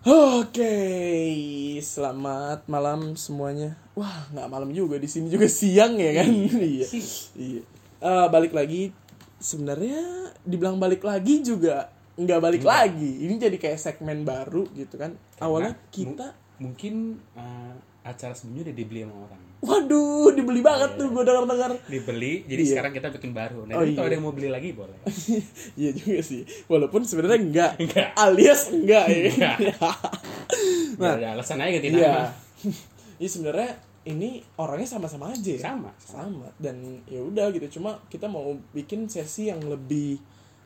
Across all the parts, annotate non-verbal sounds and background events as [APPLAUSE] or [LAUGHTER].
Oke, selamat malam semuanya. Wah, nggak malam juga di sini juga siang ya kan? iya. [LAUGHS] Iya. Eh, balik lagi. Sebenarnya dibilang balik lagi juga nggak balik lagi. Ini jadi kayak segmen baru gitu kan. Awalnya Karena kita, mu- mungkin eh, acara sebelumnya udah dibeli sama orang. waduh, dibeli banget tuh gue dengar-dengar. Dibeli, jadi Iya. sekarang kita bikin baru. Nah, Oh, iya. kalau ada yang mau beli lagi boleh. [LAUGHS] iya juga sih. Walaupun sebenarnya enggak. Enggak. Alias enggak ya. Enggak. [LAUGHS] Nah. Ada alasan aja ganti Iya. Iya [LAUGHS] sebenarnya ini orangnya sama-sama aja ya. Sama. sama dan ya udah gitu cuma kita mau bikin sesi yang lebih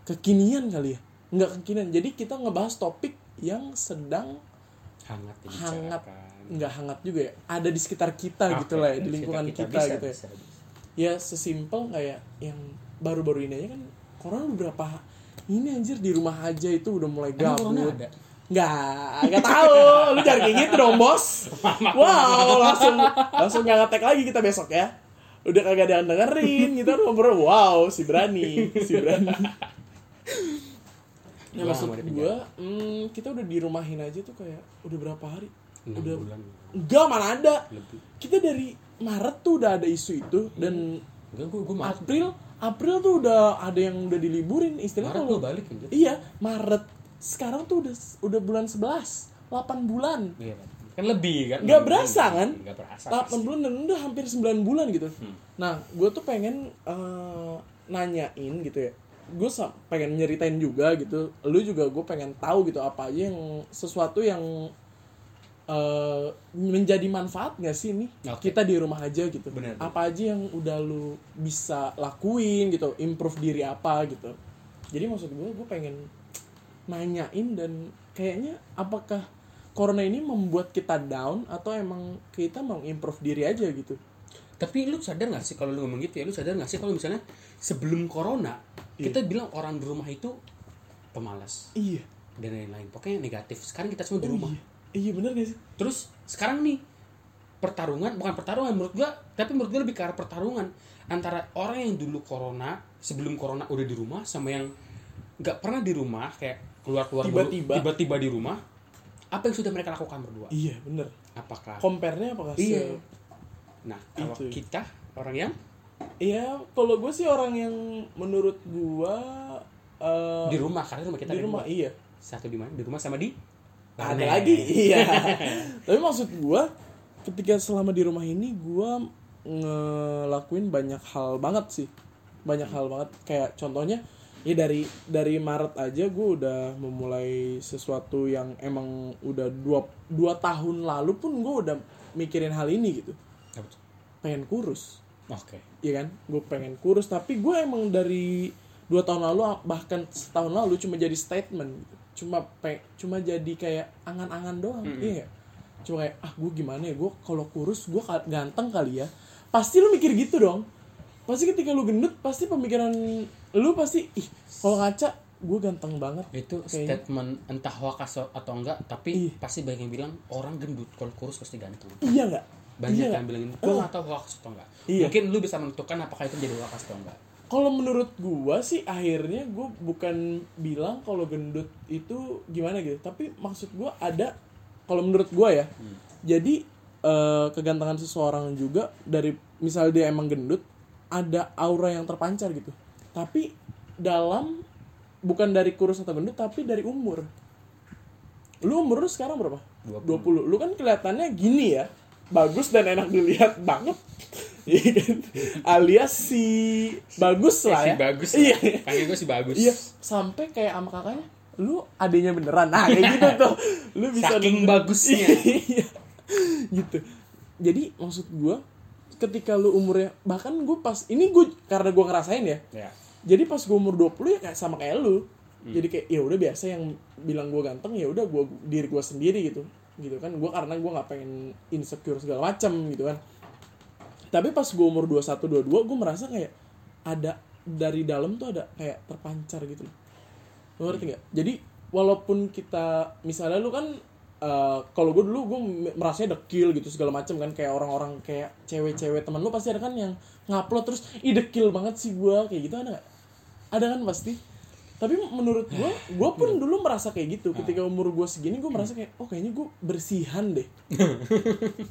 kekinian kali ya nggak kekinian jadi kita ngebahas topik yang sedang Hangat hangat. Nggak hangat juga ya ada di sekitar kita Oke, gitu lah ya di lingkungan kita, Bisa, gitu ya bisa, ya sesimpel kayak yang baru-baru ini aja kan corona beberapa ini anjir di rumah aja itu udah mulai gabut? Nggak, nggak tahu. Lu jangan kayak gitu dong, bos. Wow, langsung langsung nggak ngetek lagi kita besok ya. Udah kagak ada yang dengerin, kita ngobrol. Wow, si berani, si berani. Nah, maksud gue, hmm, kita udah di rumahin aja tuh kayak udah berapa hari? Enam udah bulan enggak mana ada. lebih. Kita dari Maret tuh udah ada isu itu dan Enggak, gue gue masuk. April April tuh udah ada yang udah diliburin istilahnya Maret kalau- balik anjir. Iya, Maret. Sekarang tuh udah udah bulan 11. 8 bulan. Iya, kan lebih kan? Nggak berasa, kan? Nggak berasa. 8 pasti. bulan dan udah hampir 9 bulan gitu. Hmm. Nah, gue tuh pengen eh, nanyain gitu ya. Gue pengen nyeritain juga gitu. Lu juga gue pengen tahu gitu apa aja yang sesuatu yang eh, menjadi manfaat gak sih nih Oke. kita di rumah aja gitu. Bener. Apa aja yang udah lu bisa lakuin gitu, improve diri apa gitu. Jadi maksud gue gue pengen nanyain dan kayaknya apakah corona ini membuat kita down atau emang kita mau improve diri aja gitu. Tapi lu sadar gak sih kalau lu ngomong gitu ya, lu sadar gak sih kalau misalnya sebelum corona kita bilang orang di rumah itu pemalas Iya. dan lain-lain. Pokoknya negatif. Sekarang kita semua di rumah. Iya, iya bener gak sih? Terus sekarang nih pertarungan bukan pertarungan menurut gua, tapi menurut gua lebih ke arah pertarungan antara orang yang dulu corona sebelum corona udah di rumah sama yang nggak pernah di rumah kayak keluar-keluar baru- Tiba-tiba. tiba-tiba di rumah. Apa yang sudah mereka lakukan berdua? Iya bener. Apakah Compare-nya apakah Iya. se- Nah, kalau Itu. kita orang yang Iya, kalau gue sih orang yang menurut gua eh, di rumah karena rumah kita di rumah dua. iya. Satu di mana? Di rumah sama di Ada Warnet. lagi, [LAUGHS] iya. Tapi maksud gua ketika selama di rumah ini gua ngelakuin banyak hal banget sih. Banyak hal banget kayak contohnya ya dari dari Maret aja gue udah memulai sesuatu yang emang udah dua, dua tahun lalu pun gue udah mikirin hal ini gitu Apa tuh? pengen kurus Oke. Iya kan gue pengen kurus tapi gue emang dari dua tahun lalu bahkan setahun lalu cuma jadi statement gitu. Cuma pe cuma jadi kayak angan-angan doang iya nggak? cuma kayak ah gue gimana ya gue kalau kurus gue ganteng kali ya pasti lu mikir gitu dong pasti ketika lu gendut pasti pemikiran lu pasti ih kalau ngaca gue ganteng banget Itu Kayaknya. statement entah hoax atau enggak, tapi Iya. pasti banyak yang bilang orang gendut kalau kurus pasti ganteng. iya nggak banyak iya yang bilang Oh. gue nggak tahu hoax atau enggak Iya. mungkin lu bisa menentukan apakah itu jadi hoax atau enggak Kalau menurut gua sih akhirnya gua bukan bilang kalau gendut itu gimana gitu, tapi maksud gua ada kalau menurut gua ya. Jadi eh, kegantengan seseorang juga dari misal dia emang gendut ada aura yang terpancar gitu. Tapi dalam bukan dari kurus atau gendut tapi dari umur. Lu umur lu sekarang berapa? 20. 20. Lu kan kelihatannya gini ya. Bagus dan enak dilihat banget. Iya kan? Alias si bagus lah si ya. bagus Iya. panggil gue si bagus Iya, sampai kayak sama kakaknya, lu adanya beneran. Nah, kayak gitu [LAUGHS] tuh. Lu bisa Saking bagusnya. [LAUGHS] Iya. gitu. Jadi maksud gua ketika lu umurnya bahkan gue pas ini gue karena gua ngerasain ya. ya Jadi pas gue umur 20 ya kayak sama kayak lu. Hmm. Jadi kayak ya udah biasa yang bilang gua ganteng ya udah gua diri gua sendiri gitu. Gitu kan gua karena gua nggak pengen insecure segala macam gitu kan. Tapi pas gue umur 21 22 gue merasa kayak ada dari dalam tuh ada kayak terpancar gitu loh. Lu ngerti nggak? Jadi walaupun kita misalnya lu kan eh, kalau gue dulu gue merasanya dekil gitu segala macam kan kayak orang-orang kayak cewek-cewek teman lu pasti ada kan yang ngupload terus ih dekil banget sih gue kayak gitu ada nggak? Ada kan pasti. tapi menurut gue gue pun Hmm. dulu merasa kayak gitu ketika umur gue segini gue merasa kayak oh kayaknya gue bersihan deh [LAUGHS] bener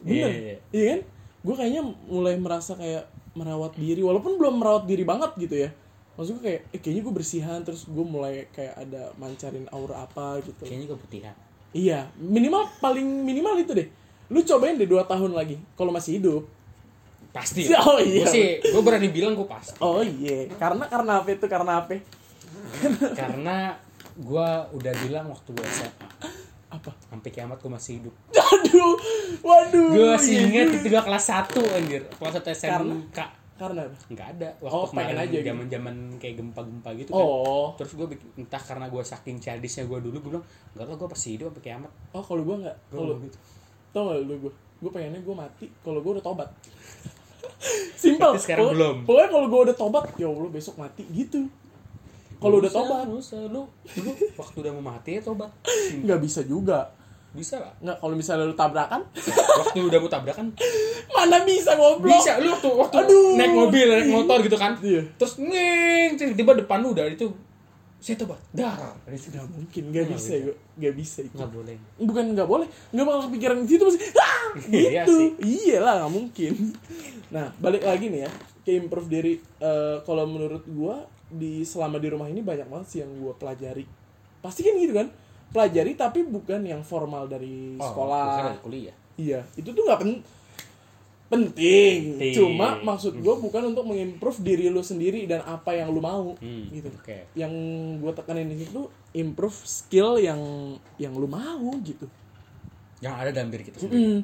Iya, iya. iya kan gue kayaknya mulai merasa kayak merawat diri walaupun belum merawat diri banget gitu ya. Maksud gue kayak eh, kayaknya gue bersihan terus gue mulai kayak ada mancarin aura apa gitu. Kayaknya keputihan iya minimal paling minimal itu deh. Lu cobain deh dua tahun lagi kalau masih hidup. Pasti. [LAUGHS] Oh, iya. gue sih gue berani bilang gue pasti. Oh iya. Karena karena apa itu? Karena apa? Karena gue udah bilang waktu gue SMA apa? Sampai kiamat gue masih hidup. [LAUGHS] Aduh waduh gue masih inget itu gue kelas 1 anjir. Kelas 1 SMK karena? Apa? Nggak ada. Waktu Oh, kemarin aja gitu. zaman zaman kayak gempa-gempa gitu kan. Oh. Terus gue entah karena gue saking childishnya gue dulu gue bilang nggak tau gue pasti hidup sampai kiamat. Oh kalau gue nggak kalau gitu. tau gak lu gue gue pengennya gue mati kalau gue udah tobat. [LAUGHS] Simpel. Sekarang Pokok- belum. pokoknya kalau gue udah tobat ya allah besok mati gitu kalau udah tobat. usah. lu lu waktu udah mau mati ya tobat. Nggak bisa juga. Bisa lah. Nggak kalau misalnya lu tabrakan? Waktu udah mau tabrakan? Mana bisa goblok? Bisa lu waktu waktu Aduh. naik mobil naik motor gitu kan. Iya. terus ngeng tiba-tiba depan lu udah itu saya tobat. Dar dari situ nggak mungkin nggak bisa gue nggak bisa itu. Nggak boleh. Bukan nggak boleh nggak bakal kepikiran di situ masih ah! [LAUGHS] Iya gitu. sih. iya lah nggak mungkin. Nah balik lagi nih ya ke improve diri. Eh, kalau menurut gua di selama di rumah ini banyak banget sih yang gua pelajari. Pasti kan gitu kan? Pelajari tapi bukan yang formal dari Oh, sekolah. kuliah. Iya itu tuh nggak pen- penting. Penting. cuma maksud gua bukan untuk mengimprove diri lu sendiri dan apa yang lu mau Hmm, gitu. oke. Yang gue tekanin di situ improve skill yang yang lu mau gitu. Yang ada dalam diri kita sendiri. Mm.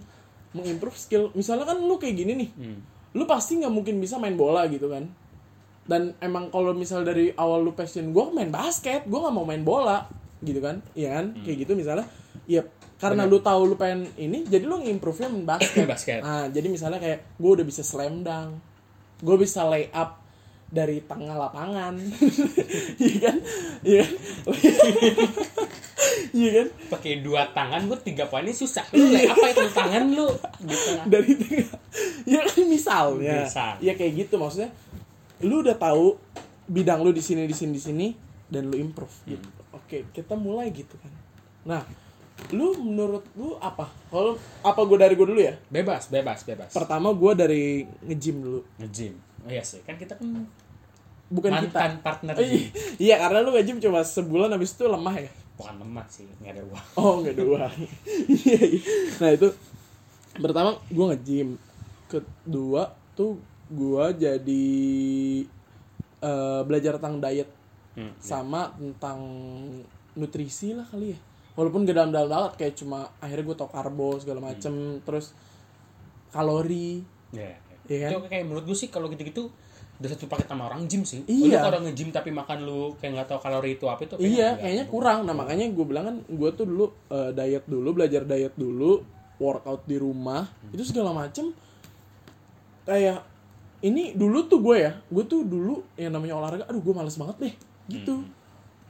mengimprove skill. Misalnya kan lu kayak gini nih. Hmm. lu pasti nggak mungkin bisa main bola gitu kan dan emang kalau misal dari awal lu passion gue main basket gue nggak mau main bola gitu kan? Iya kan? Kayak gitu misalnya. Ya karena lu tahu lu pengen ini jadi lu ngimprove nya main basket. Basket. nah jadi misalnya kayak gue udah bisa slam dunk gue bisa lay up dari tengah lapangan. [LAUGHS] Iya kan? Iya kan? [LAUGHS] Iya kan? Pakai dua tangan gue tiga poinnya susah. Lu lay apa itu tangan lu. [LAUGHS] Di tengah dari tengah. Ya kan? Misalnya. Misal. ya kayak gitu maksudnya lu udah tahu bidang lu di sini di sini di sini dan lu improve gitu. Oke kita mulai gitu kan. Nah lu menurut lu apa? Kalau apa gue dari gue dulu ya? Bebas bebas bebas. Pertama gue dari nge-gym dulu. Nge-gym. Oh iya sih. Kan kita kan bukan mantan kita partner Eh, gym. iya karena lu nge-gym cuma sebulan habis itu lemah ya? Bukan lemah sih nggak ada uang. Oh nggak ada uang. [LAUGHS] Iya, iya. nah itu pertama gue nge-gym. Kedua tuh gue jadi eh, belajar tentang diet Hmm, sama tentang nutrisi lah kali ya. Walaupun gak dalam-dalam banget kayak cuma akhirnya gue tau karbo segala macem terus kalori. Iya, Iya kan? Itu kayak menurut gue sih kalau gitu-gitu udah satu paket sama orang gym sih. Iya. Lu kalau nge-gym tapi makan lu kayak nggak tahu kalori itu apa itu Iya, enggak. kayaknya kurang. Nah, makanya gue bilang kan gue tuh dulu eh, diet dulu, belajar diet dulu, workout di rumah, itu segala macem. Kayak ini dulu tuh gue ya, gue tuh dulu yang namanya olahraga, aduh gue males banget deh, gitu.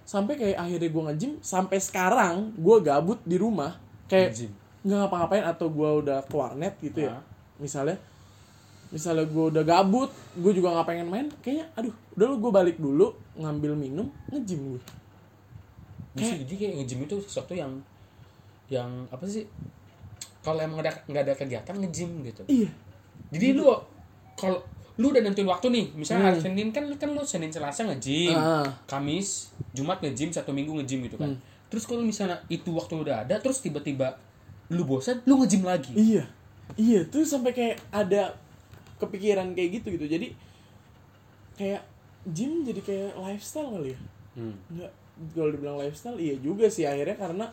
Sampai kayak akhirnya gue nge-gym, sampai sekarang gue gabut di rumah, kayak nggak ngapa-ngapain atau gue udah ke warnet gitu ya, Ah. misalnya. Misalnya gue udah gabut, gue juga nggak pengen main, kayaknya aduh, udah lu gue balik dulu, ngambil minum, nge-gym gue. Bisa jadi kayak nge-gym itu sesuatu yang yang apa sih? Kalau emang ada nggak ada kegiatan nge-gym gitu. Iya. Jadi lu kalau lu udah nentuin waktu nih, misalnya hari Senin kan kan lu Senin Selasa nge-gym, Hmm. Ah. Kamis, Jumat nge-gym, satu minggu nge-gym gitu kan. Hmm. Terus kalau misalnya itu waktu udah ada, terus tiba-tiba lu bosan, lu nge-gym lagi. Iya. Iya, tuh sampai kayak ada kepikiran kayak gitu gitu. Jadi kayak gym jadi kayak lifestyle kali ya. Hmm. Enggak kalau dibilang lifestyle iya juga sih akhirnya karena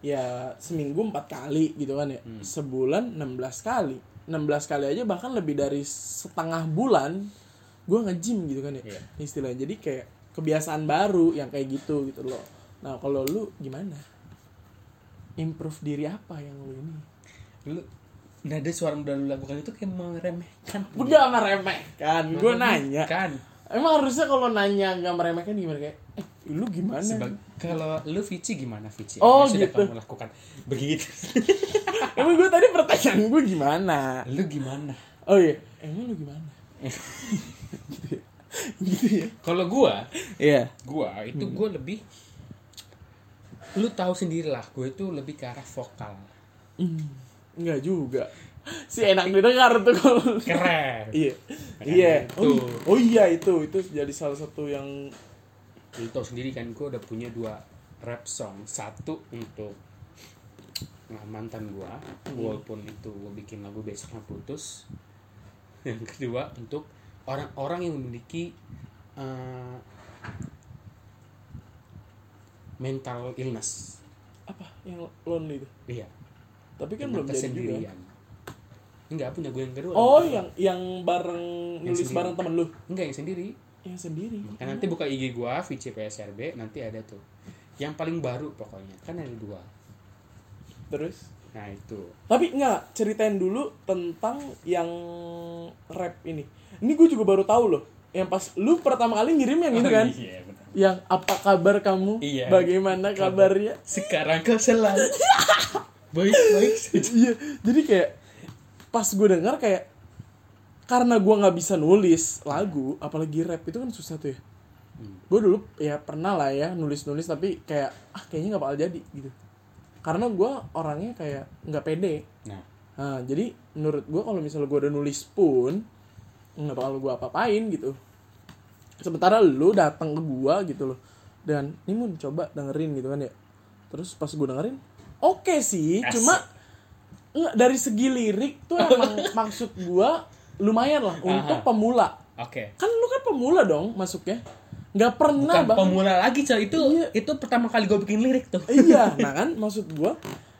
ya seminggu empat kali gitu kan ya. Sebulan 16 kali. 16 kali aja bahkan lebih dari setengah bulan gua nge-gym gitu kan ya. Iya. Istilahnya. Jadi kayak kebiasaan baru yang kayak gitu gitu loh. Nah, kalau lu gimana? Improve diri apa yang lu ini? Lu nada suara yang udah lu lakukan itu kayak meremehkan. Udah meremehkan, gue nanya. Kan. Emang harusnya kalau nanya nggak meremehkan gimana kayak, eh lu gimana? Sebag- kalau lu Vici gimana Vici? Oh, Apa yang sudah gitu. kamu lakukan begitu. [LAUGHS] Emang gue tadi pertanyaan gue gimana? lu gimana? Oh iya, emang lu gimana? Gitu [LAUGHS] ya. gitu ya kalau gua iya gua itu gua lebih lu tahu sendiri lah gue itu lebih ke arah vokal Enggak juga si enak didengar tuh kalau keren iya iya itu. oh, oh iya itu itu jadi salah satu yang lu tahu sendiri kan gue udah punya dua rap song. Satu untuk nah, mantan gua. Walaupun itu gue bikin lagu besoknya putus. [LAUGHS] Yang kedua untuk orang-orang yang memiliki eh, mental illness. Apa? Yang lonely itu? Iya. Tapi kan belum jadi juga. enggak punya gue yang kedua. Oh yang yang bareng Yang nulis sendiri. bareng temen lu? Enggak yang sendiri yang sendiri. Kan nanti buka IG gua VC PSRB nanti ada tuh. Yang paling baru pokoknya kan ada dua. Terus? Nah itu. Tapi enggak ceritain dulu tentang yang rap ini. Ini gue juga baru tahu loh yang pas lu pertama kali ngirim yang itu kan? iya benar yang apa kabar kamu? Iya. bagaimana kabarnya? Sekarang kau selalu. [LAUGHS] Baik baik saja. Iya jadi kayak pas gue dengar kayak karena gue nggak bisa nulis lagu apalagi rap itu kan susah tuh ya. Hmm. gue dulu ya pernah lah ya nulis nulis tapi kayak ah kayaknya nggak bakal jadi gitu. Karena gue orangnya kayak nggak pede. Nah. Nah jadi menurut gue kalau misalnya gue udah nulis pun nggak bakal gue apa-apain gitu. Sementara lu datang ke gue gitu loh dan ini mun coba dengerin gitu kan ya. Terus pas gue dengerin oke sih Asik. cuma nggak dari segi lirik tuh emang [LAUGHS] maksud gue lumayan lah untuk Aha. pemula. Oke. Kan lu kan pemula dong masuknya nggak pernah bukan bang pemula lagi coy. Itu Iya. itu pertama kali gue bikin lirik tuh. Iya [LAUGHS] nah kan maksud gua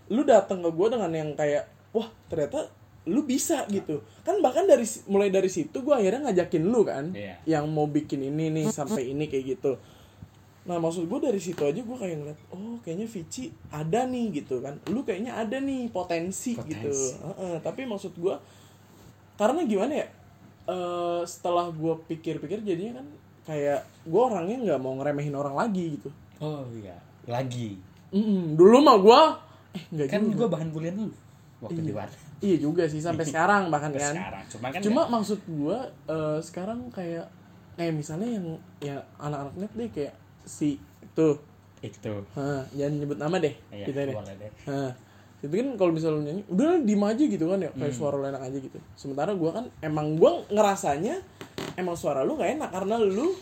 lu datang ke gua dengan yang kayak wah ternyata lu bisa gitu. Kan bahkan dari mulai dari situ gua akhirnya ngajakin lu kan Iya. yang mau bikin ini nih sampai ini kayak gitu. Nah maksud gua dari situ aja gua kayak ngeliat oh kayaknya Vici ada nih gitu kan. Lu kayaknya ada nih potensi, gitu. Potensi. Heeh, tapi maksud gua karena gimana ya eh setelah gua pikir-pikir jadinya kan kayak gua orangnya nggak mau ngeremehin orang lagi gitu. Oh iya. Lagi. Mm, dulu mah gua eh enggak kan gue bahan bulian lu waktu di warnet Iya juga sih sampai [LAUGHS] sekarang bahkan kan. sekarang. Cuma kan Cuma maksud gua eh, sekarang kayak kayak misalnya yang ya anak-anak net deh kayak si itu nggak- itu. Hah, jangan nyebut nama deh. Iya, kita deh. deh. Itu kan kalau misalnya lu nyanyi udah diem aja gitu kan ya Hmm. kayak suara lu enak aja gitu sementara gua kan emang gua ngerasanya emang suara lu gak enak karena lu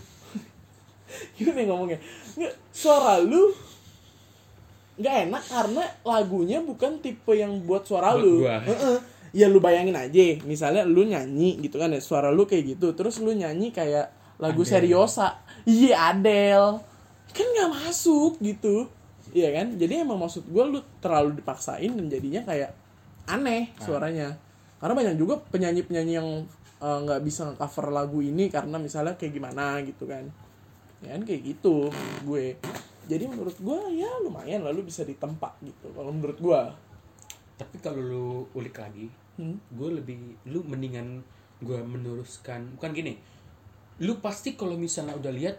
[LAUGHS] gimana ya ngomongnya nggak suara lu nggak enak karena lagunya bukan tipe yang buat suara Buat lu gua. Heeh. ya lu bayangin aja misalnya lu nyanyi gitu kan ya suara lu kayak gitu terus lu nyanyi kayak lagu Adele. seriosa iya Adele kan nggak masuk gitu iya kan? Jadi emang maksud gue lu terlalu dipaksain dan jadinya kayak aneh suaranya. Karena banyak juga penyanyi penyanyi yang eh, nggak bisa cover lagu ini karena misalnya kayak gimana gitu kan. Ya kan? Kayak gitu gue. Jadi menurut gue ya lumayan lalu bisa ditempa gitu kalau menurut gue tapi kalau lu ulik lagi Hmm. gue lebih lu mendingan gue meneruskan bukan gini. Lu pasti kalau misalnya udah lihat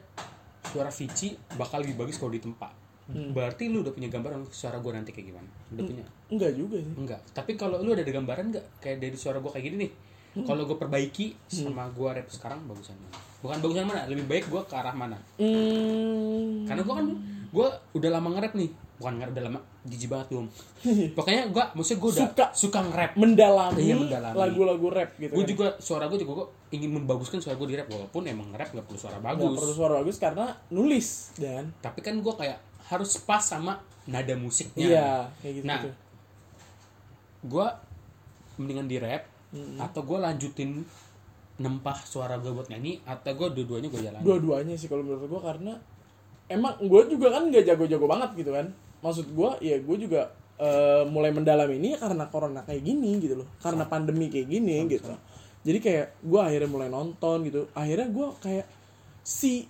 suara Vici bakal lebih bagus kalau ditempa Hmm. berarti lu udah punya gambaran suara gue nanti kayak gimana? Udah punya? enggak juga sih. Enggak. Tapi kalau lu ada gambaran nggak kayak dari suara gue kayak gini nih. Hmm. kalau gue perbaiki sama gue rap sekarang bagusan mana? Bukan bagusan mana lebih baik gue ke arah mana? Hmm. karena gue kan gue udah lama nge-rap nih. Bukan nge-rap udah lama. Jijik banget belum [LAUGHS] pokoknya gue maksudnya gue udah Suka. suka nge-rap. Mendalami, Iya, mendalami. lagu-lagu rap gitu gue kan. juga suara gue juga gue ingin membaguskan suara gue di rap. Walaupun emang rap gak perlu suara bagus. Perlu suara bagus karena nulis dan. Tapi kan gue kayak harus pas sama nada musiknya. Iya kayak gitu, nah gitu. gue mendingan di rap atau gue lanjutin nempah suara gue buat nyanyi atau gue dua-duanya gue jalan dua-duanya sih kalau menurut gua karena emang gue juga kan nggak jago-jago banget gitu kan. Maksud gua ya gue juga eh, mulai mendalami ini karena corona kayak gini gitu loh. Karena pandemi kayak gini gitu. Jadi kayak gua akhirnya mulai nonton gitu. Akhirnya gua kayak si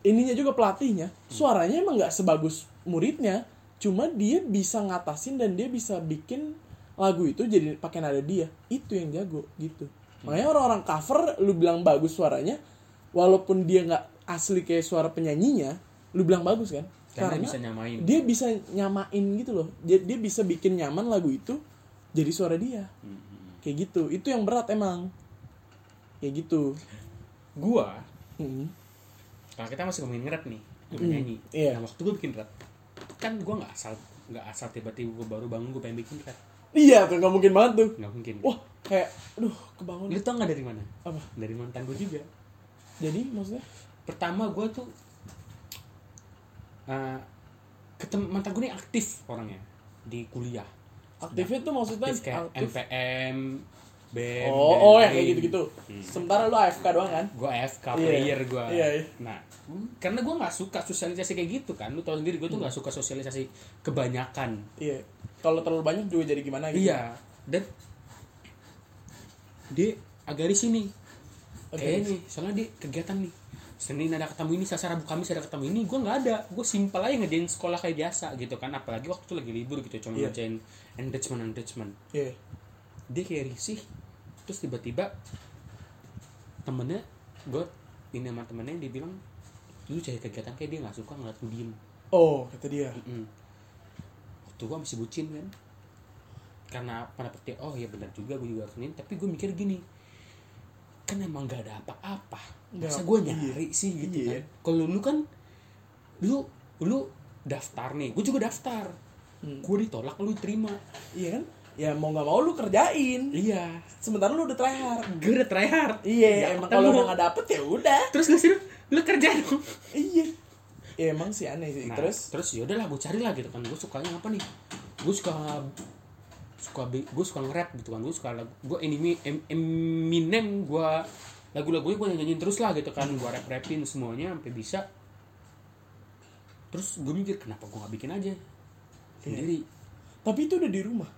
ininya juga pelatihnya suaranya emang nggak sebagus muridnya cuma dia bisa ngatasin dan dia bisa bikin lagu itu jadi pakai nada dia. Itu yang jago gitu. Makanya orang-orang cover lu bilang bagus suaranya walaupun dia nggak asli kayak suara penyanyinya lu bilang bagus kan? Karena bisa nyamain. dia bisa nyamain gitu loh. Dia, dia bisa bikin nyaman lagu itu jadi suara dia. Hmm. kayak gitu. Itu yang berat emang. Kayak gitu. Gua Hmm. Kalau kita masih ngomongin rap nih ngomongin Hmm, nyanyi iya. nah waktu gue bikin rap kan gue nggak asal nggak asal tiba-tiba gue baru bangun gue pengen bikin rap Iya, tuh nggak mungkin banget tuh. nggak mungkin Wah, kayak, aduh, kebangun. lu tau nggak dari mana Apa? dari mantan gue juga Jadi maksudnya? pertama gue tuh uh, ketemu mantan gue ini aktif orangnya di kuliah Aktifnya tuh maksudnya aktif kayak aktif. MPM BM Oh, oh ya kayak gitu-gitu. Sementara lu AFK doang kan? gue AFK Iya. player gue Iya, iya. nah karena gue nggak suka sosialisasi kayak gitu kan lu tau sendiri gue tuh Hmm. nggak suka sosialisasi kebanyakan Iya. Kalau terlalu banyak juga jadi gimana gitu. iya dan dia agak di sini Oke. kayak nih soalnya dia kegiatan nih Senin ada ketemu ini, Selasa Rabu Kamis ada ketemu ini, gue nggak ada, gue simpel aja ngerjain sekolah kayak biasa gitu kan, apalagi waktu itu lagi libur gitu, cuma Iya. ngerjain engagement engagement, Iya. dia kayak risih, terus tiba-tiba temennya, gue ini sama temennya dia bilang, lu cari kegiatan kayak dia nggak suka ngeliat lu diem, Oh, kata dia. Mm-mm. waktu gue masih bucin kan, karena pada dia, oh ya benar juga gue juga Senin, tapi gue mikir gini, kan emang gak ada apa-apa masa gue iya. nyari sih gitu Iya. kan kalau lu kan lu lu daftar nih gue juga daftar Hmm. gue ditolak lu terima Iya kan? Ya mau nggak mau lu kerjain. iya. Sementara lu udah tryhard. gue udah tryhard Iya, Nggak emang kalau udah nggak dapet ya udah. terus lu sih lu kerja dong. Iya. Ya, emang sih aneh sih. nah, Terus? terus ya udahlah gue cari lah gitu kan. Gue sukanya apa nih? Gue suka suka gue suka nge-rap gitu kan. Gue suka lagu gue anime em, Eminem gue lagu-lagunya gue nyanyiin terus lah gitu kan. Gue rap rapin semuanya sampai bisa. Terus gue mikir kenapa gue nggak bikin aja? Sendiri. Tapi itu udah di rumah.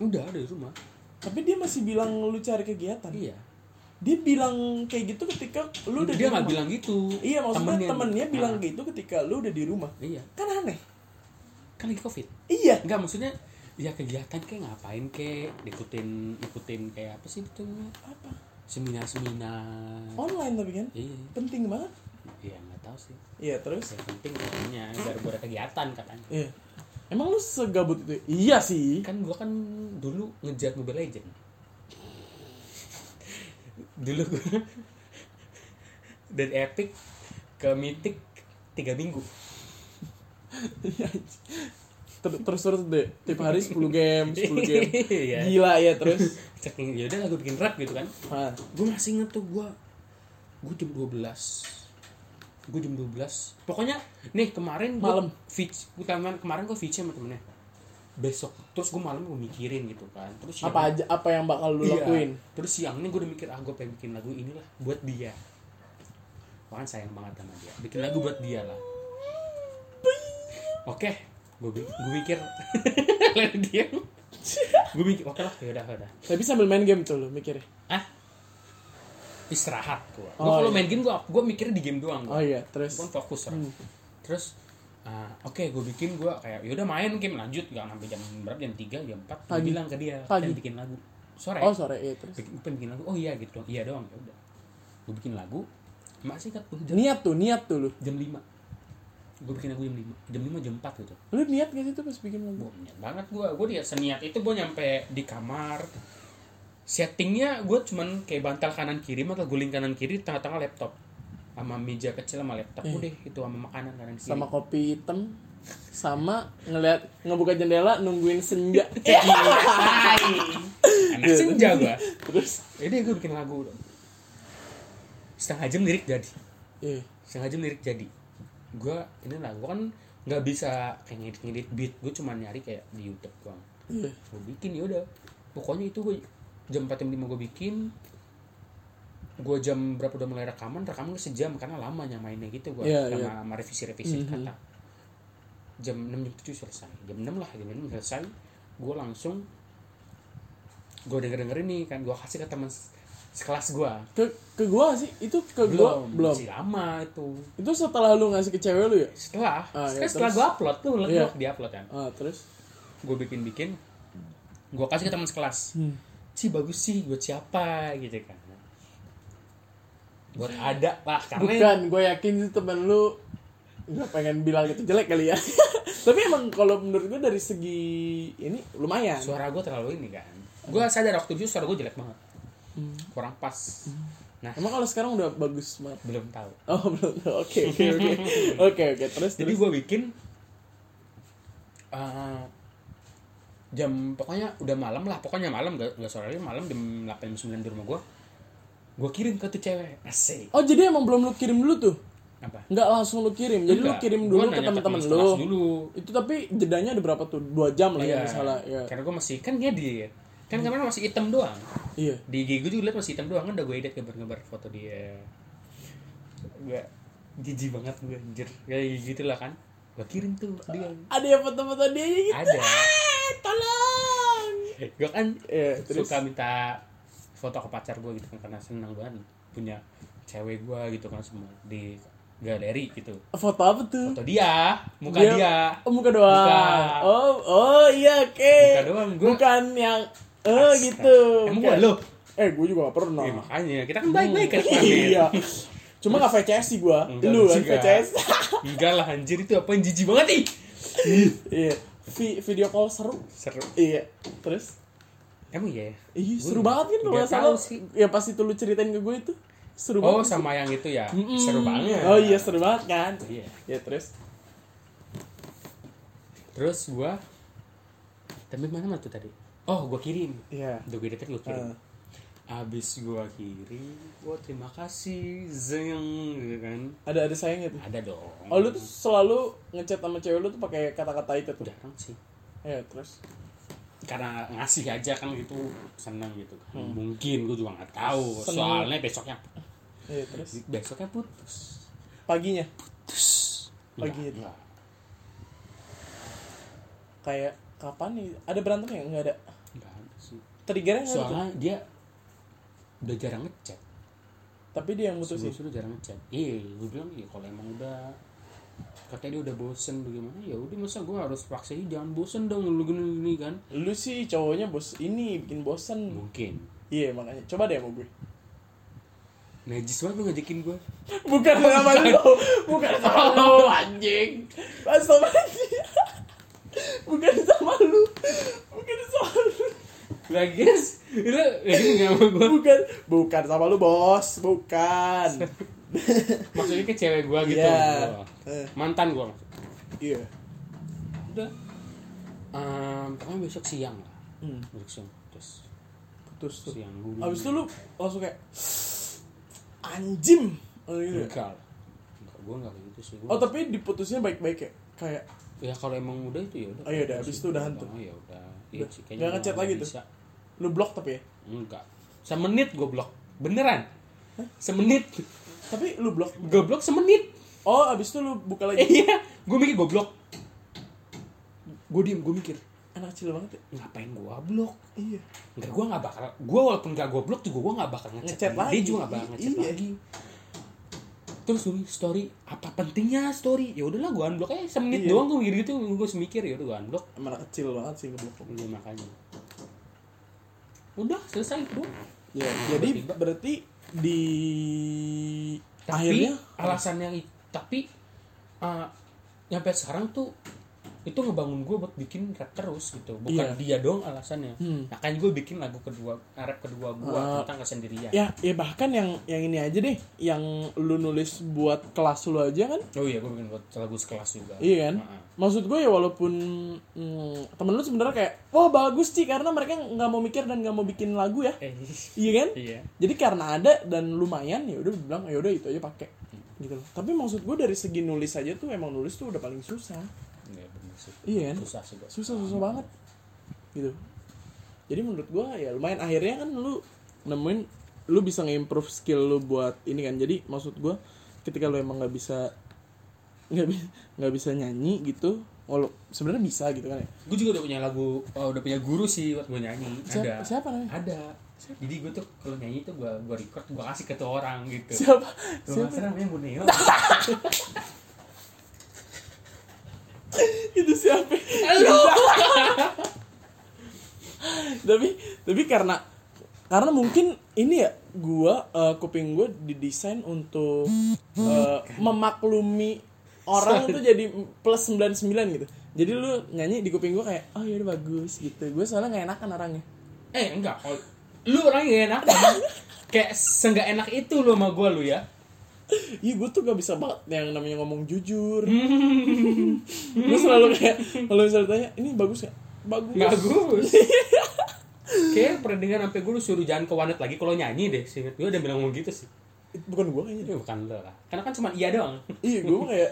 Udah ada di rumah Tapi dia masih bilang lu cari kegiatan. iya Dia bilang kayak gitu ketika lu udah dia di nggak bilang gitu Iya, maksudnya temennya bilang Ah, gitu ketika lu udah di rumah. iya Kan aneh. kan lagi covid Iya. Enggak maksudnya ya kegiatan kayak ngapain kayak ikutin ikutin kayak apa sih itu? Apa? seminar seminar Online tapi kan. iya Penting banget. iya nggak tahu sih Iya, terus yang penting katanya biar ada kegiatan katanya Iya. Emang lu segabut itu? Iya sih. kan gue kan dulu ngejar Mobile Legend. Dulu gue [LAUGHS] dari Epic ke Mythic tiga minggu. Ter- terus terus deh. Tiap hari 10 game 10 game. [LAUGHS] Iya. gila ya terus. [LAUGHS] Ya udah gue bikin rap gitu kan. Ah, gue masih inget tuh gue gue jam 12 gue jam 12 pokoknya nih kemarin gua Malam. fitch kemarin kemarin gue fitch sama temennya. Besok terus gue malam gue mikirin gitu kan. Terus siang- apa aja apa yang bakal lu Iya. lakuin? Terus siangnya gue udah mikir ah gue pengen bikin lagu inilah buat dia. Kan sayang banget sama dia. Bikin lagu buat dia lah. Oke gue gue mikir. [LAUGHS] Dia gue mikir oke lah ya udah ya udah. Tapi sambil main game tuh lu mikirnya. Ah istirahat gue Oh, gue kalau iya. main game gue gue mikirnya di game doang oh gue iya terus? Gue fokus lah. Hmm. terus ah, oke gue bikin gue kayak yaudah main game lanjut. Gak sampai jam berapa jam 3 jam 4 gue Pagi. bilang ke dia Pagi. "Pengen bikin lagu. Sore. Oh sore iya terus? Bikin, bikin lagu. Oh iya gitu iya doang ya udah. Gue bikin lagu. Masih kan tuh jam, niat tuh niat tuh lu. Jam 5 gue bikin lagu jam 5 jam 5 jam 4 gitu. Lu niat gak sih tuh pas bikin lagu? Gue niat banget gue gue dia seniat itu gue nyampe di kamar settingnya gue cuman kayak bantal kanan kiri atau guling kanan kiri tengah-tengah laptop. Sama meja kecil sama laptop. Eh. udah itu sama makanan kanan kiri. Sama kopi hitam sama ngeliat ngebuka jendela nungguin senja. [LAUGHS] Iya, hai. anak senja gue terus? Jadi gue bikin lagu dong. Setengah jam lirik jadi. Iya. Setengah jam lirik jadi. Gue ini lah gue kan nggak bisa kayak ngedit ngedit beat. Gue cuma nyari kayak di YouTube doang. Iya. Gue bikin ya udah. Pokoknya itu gue jam 4 jam 5 gue bikin gue jam berapa udah mulai rekaman rekaman gue sejam karena lama mainnya gitu gue Iya, sama, iya. sama revisi revisi Mhm. kata jam 6 jam 7 selesai. Jam 6 lah jam 6 selesai. Gue langsung gue denger denger ini kan gue kasih ke teman se- sekelas gue ke ke gua sih? Itu ke gua? Belum masih lama itu. Itu setelah lu ngasih ke cewek lu ya? Setelah. Ah, setelah, iya, setelah gue upload tuh Iya. yeah. di upload kan. Ah terus? Gue bikin bikin gue kasih ke teman sekelas. Hmm. Ci bagus sih buat siapa gitu kan. Buat ada lah karena bukan gue yakin sih temen lu nggak pengen bilang itu jelek kali ya. [LAUGHS] Tapi emang kalau menurut gue dari segi ini lumayan. Suara gue terlalu ini kan. Gue sadar waktu itu suara gue jelek banget. Hmm. kurang pas. Nah. emang kalau sekarang udah bagus banget? Belum tahu. Oh belum oke oke oke. [LAUGHS] Oke oke terus jadi gue bikin eh, jam pokoknya udah malam lah pokoknya malam gak, gak sore malam jam 8 jam 9 di rumah gue gue kirim ke tuh cewek asik oh jadi emang belum lu kirim dulu tuh? Apa? Nggak langsung lu kirim jadi lu Enggak, kirim gua dulu ke teman-teman lu. dulu. Itu tapi jedanya ada berapa tuh? Dua jam lah ya iya. misalnya ya karena gue masih kan dia dia kan kemarin masih hitam doang. Iya. Di IG gue juga liat masih hitam doang kan udah gue edit gambar-gambar foto dia. Gue jijik banget gue anjir. Kayak gitu lah kan. Gue kirim tuh dia. Ada yang foto-foto dia gitu? Ada tolong. Gue kan ya terus? suka minta foto ke pacar gue gitu kan karena senang banget punya cewek gue gitu kan semua di galeri gitu. Foto apa tuh? Foto dia muka Dia- dia, oh muka doang? Muka. oh oh iya oke. Muka doang, gua- bukan yang oh gitu. Emang gue lo eh gue juga gak pernah. Eh, makanya kita kan baik-baik kan kemarin. iya. Cuma gak VCS sih gue lu kan. VCS enggak lah anjir itu apa yang jijik banget nih. Iya Vi- video call seru seru iya terus emang iya ya? Gua seru banget kan nggak salah. sih. Ya pas itu lu ceritain ke gue itu seru oh banget. sama yang itu ya Mm-mm. seru banget Oh iya seru banget kan. iya Ya terus terus gua tapi mana tuh tadi oh gua kirim Iya. udah gue gua kirim Ah. Abis gua kirim gua terima kasih zeng gitu kan ada ada sayangnya tuh. ada dong Oh lu tuh selalu ngechat sama cewek lu tuh pakai kata-kata itu tuh. jarang sih Ya terus. karena ngasih aja kan gitu seneng gitu kan mungkin gua juga nggak tahu Seneng. soalnya besoknya Iya terus. besoknya putus Paginya putus Pagi Nggak, itu. nggak. kayak kapan nih? Ada berantem ya? Enggak ada. nggak ada sih Triggernya nggak soalnya dia udah jarang ngechat Tapi dia yang mutusin. itu jarang ngechat iya gue bilang iya kalau emang udah katanya dia udah bosen bagaimana ya udah masa gue harus paksa "Ih, jangan bosen dong lu gini gini kan Lu sih cowoknya bos ini bikin bosen. mungkin Iya makanya. Coba deh sama gue. najis banget lu ngajakin gue Bukan sama lu, bukan sama lu anjing. Pas sama. Bukan sama lu. Lu. lah guys lu ngajakin gak sama gue Bukan, bukan sama lu, Bos. Bukan. [LAUGHS] maksudnya ke cewek gue gitu Iya. Gua. Eh, mantan gue Iya. udah Ehm, pokoknya besok siang lah Hmm, besok siang terus putus tuh. siang dulu Abis itu lu langsung kayak anjim. Oh, gitu. enggak enggak gue enggak kayak gitu sih Gua- Oh, tapi diputusnya baik-baik ya? Kayak ya kalau emang udah itu ya udah Oh, iya udah, abis itu udahan tuh. oh, ya udah iya Udah. sih Nggak ngechat lagi tuh? Lu blok tapi ya? enggak semenit gue blok beneran semenit Tapi lu blok. gue blok semenit Oh, abis itu lu buka lagi. iya gue mikir gue blok gue diem gue mikir Anak kecil banget ya? ngapain gue blok Iya. Enggak, gue gak bakal Gue walaupun gak gue blok juga gue gak bakal ngechat, lagi. Dia juga gak bakal ngechat Iya. lagi Terus gue story Apa pentingnya story Ya udahlah gue unblock aja Semenit Iya. doang gue mikir gitu Gue semikir ya udah gue unblock Emang anak kecil banget sih ngeblok. Iya makanya Udah selesai itu Ya, jadi Tiba-tiba. berarti di Tapi akhirnya alasan yang i- Tapi uh, Nyampe sekarang tuh itu ngebangun gue buat bikin rap terus gitu. Bukan Iya. dia dong alasannya. Hmm. makanya gue bikin lagu kedua rap kedua gue Ah. tentang kesendirian. ya ya bahkan yang yang ini aja deh yang lu nulis buat kelas lu aja kan? Oh iya gue bikin buat lagu sekelas juga. Iya kan? Ah, ah. maksud gue ya walaupun hmm, temen lu sebenarnya kayak wah bagus sih karena mereka nggak mau mikir dan nggak mau bikin lagu ya. Eh iya kan? [LAUGHS] iya. Jadi karena ada dan lumayan ya udah bilang ya udah itu aja pakai. Gitu. Loh tapi maksud gue dari segi nulis aja tuh emang nulis tuh udah paling susah sih. iya kan Susah sih gua. susah susah banget gitu jadi menurut gua ya lumayan akhirnya kan lu nemuin lu bisa nge-improve skill lu buat ini kan jadi maksud gua ketika lu emang nggak bisa nggak bisa nggak bisa nyanyi gitu walau sebenarnya bisa gitu kan ya Gue juga udah punya lagu, oh, udah punya guru sih buat gue nyanyi. siapa, Ada. siapa namanya Ada. Jadi gue tuh kalau nyanyi tuh gue gue record, gue kasih ke tuh orang gitu. siapa Tuh siapa siapa namanya Bu Neo. [LAUGHS] itu siapa? [LAUGHS] Tapi tapi karena karena mungkin ini ya gua eh, kuping gua didesain untuk eh, memaklumi orang itu jadi plus 99 gitu. Jadi lu nyanyi di kuping gua kayak oh iya bagus gitu. Gue soalnya nggak enakan orangnya. Eh enggak, lu orangnya gak enak [LAUGHS] kayak seenggak enak itu lu sama gue lu ya [LAUGHS] Iya gue tuh gak bisa banget yang namanya ngomong jujur. [LAUGHS] Gue selalu kayak Kalau misalnya tanya Ini bagus gak? Bagus. Bagus. [LAUGHS] Kayak pernah dengar sampai gue suruh jangan ke wanet lagi kalau nyanyi deh singkat gue udah bilang ngomong gitu sih. Bukan gue kayaknya. Itu bukan lo lah. Karena kan cuma iya doang. Iya gue kayak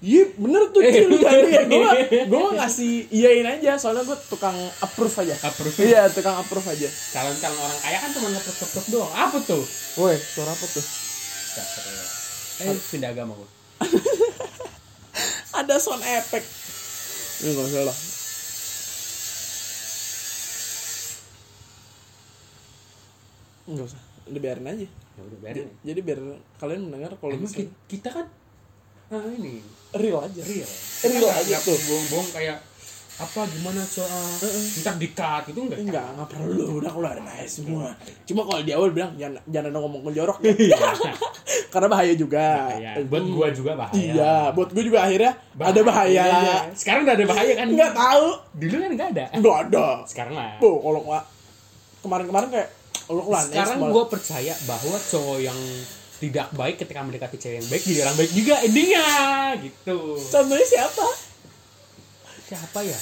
Iya bener tuh Cil tadi ya. Gue Gue ngasih Iyain aja Soalnya gue tukang approve aja. Approve. Iya tukang approve aja. Calon calon orang kaya kan cuma ngeproof doang. Apa tuh? Woi suara apa tuh? Dasar eh. Pindah agama gue [LAUGHS] Ada sound effect. Ini gak usah lah. Gak usah. Udah biarin aja. Ya udah biarin. Jadi biar kalian mendengar kalau Emang misalnya ki- kita kan ah, ini. Real aja. Real. Real Kita aja nggak tuh. bohong-bohong kayak apa gimana soal ntar dikat gitu enggak? Enggak enggak perlu udah keluarin aja semua. Cuma kalau di awal bilang jangan jangan ngomong jorok [LAUGHS] karena bahaya juga. Ya buat gua juga bahaya. Iya buat gue juga akhirnya ada bahaya. Iya. sekarang udah ada bahaya kan? Nggak tahu. Dulu kan nggak ada. Nggak ada. Sekarang lah. Tuh, kalau kemarin-kemarin kayak keluar sekarang gue percaya bahwa cowok yang tidak baik ketika mendekati cewek yang baik jadi orang baik juga endingnya. Gitu. Contohnya siapa siapa ya?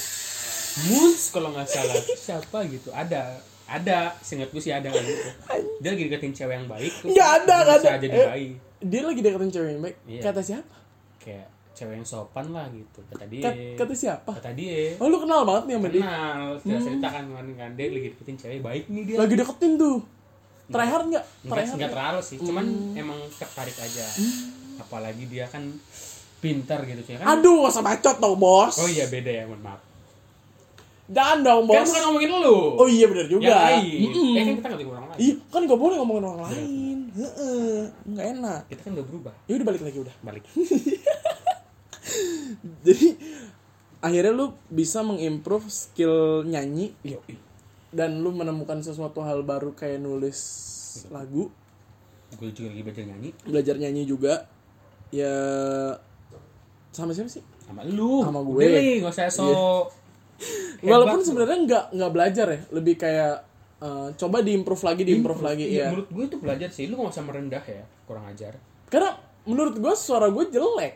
Moons kalau nggak salah. [LAUGHS] Siapa gitu? Ada. Ada. Seingat gue sih ada kan gitu. Dia lagi deketin cewek yang baik terus nggak ada nggak ada. jadi Eh, baik. dia lagi deketin cewek yang baik. Iya. kata siapa? Kayak cewek yang sopan lah gitu. Kata dia. Kat- kata siapa? Kata dia. Oh lu kenal banget nih sama dia? Kenal. Sudah cerita kan kemarin kan. Dia lagi deketin cewek baik nih dia. Lagi deketin tuh. Tryhard nggak? Enggak, tryhard nggak? terlalu sih, cuman emang tertarik aja. Apalagi dia kan pintar gitu sih kan. aduh nggak usah bacot dong bos Oh iya beda ya, mohon maaf. jangan dong Kan bos bukan ngomongin lu. oh iya benar juga Yang lain. Mm-mm. Eh kan kita nggak orang lain. Iya, kan gak boleh ngomongin orang lain. Heeh, nggak enak. Kita kan udah berubah. Ya udah balik lagi udah. Balik. [LAUGHS] Jadi akhirnya lu bisa mengimprove skill nyanyi Iya. dan lu menemukan sesuatu hal baru kayak nulis lagu, Gue juga lagi belajar nyanyi belajar nyanyi juga. Ya sama siapa sih? sama lu. Sama gue. Nih, nggak usah so. hebat Walaupun lu. sebenarnya nggak nggak belajar ya, lebih kayak eh, coba diimprove lagi, diimprove lagi Iya, ya. Menurut gue itu belajar sih. Lu nggak usah merendah ya, kurang ajar. Karena menurut gue suara gue jelek.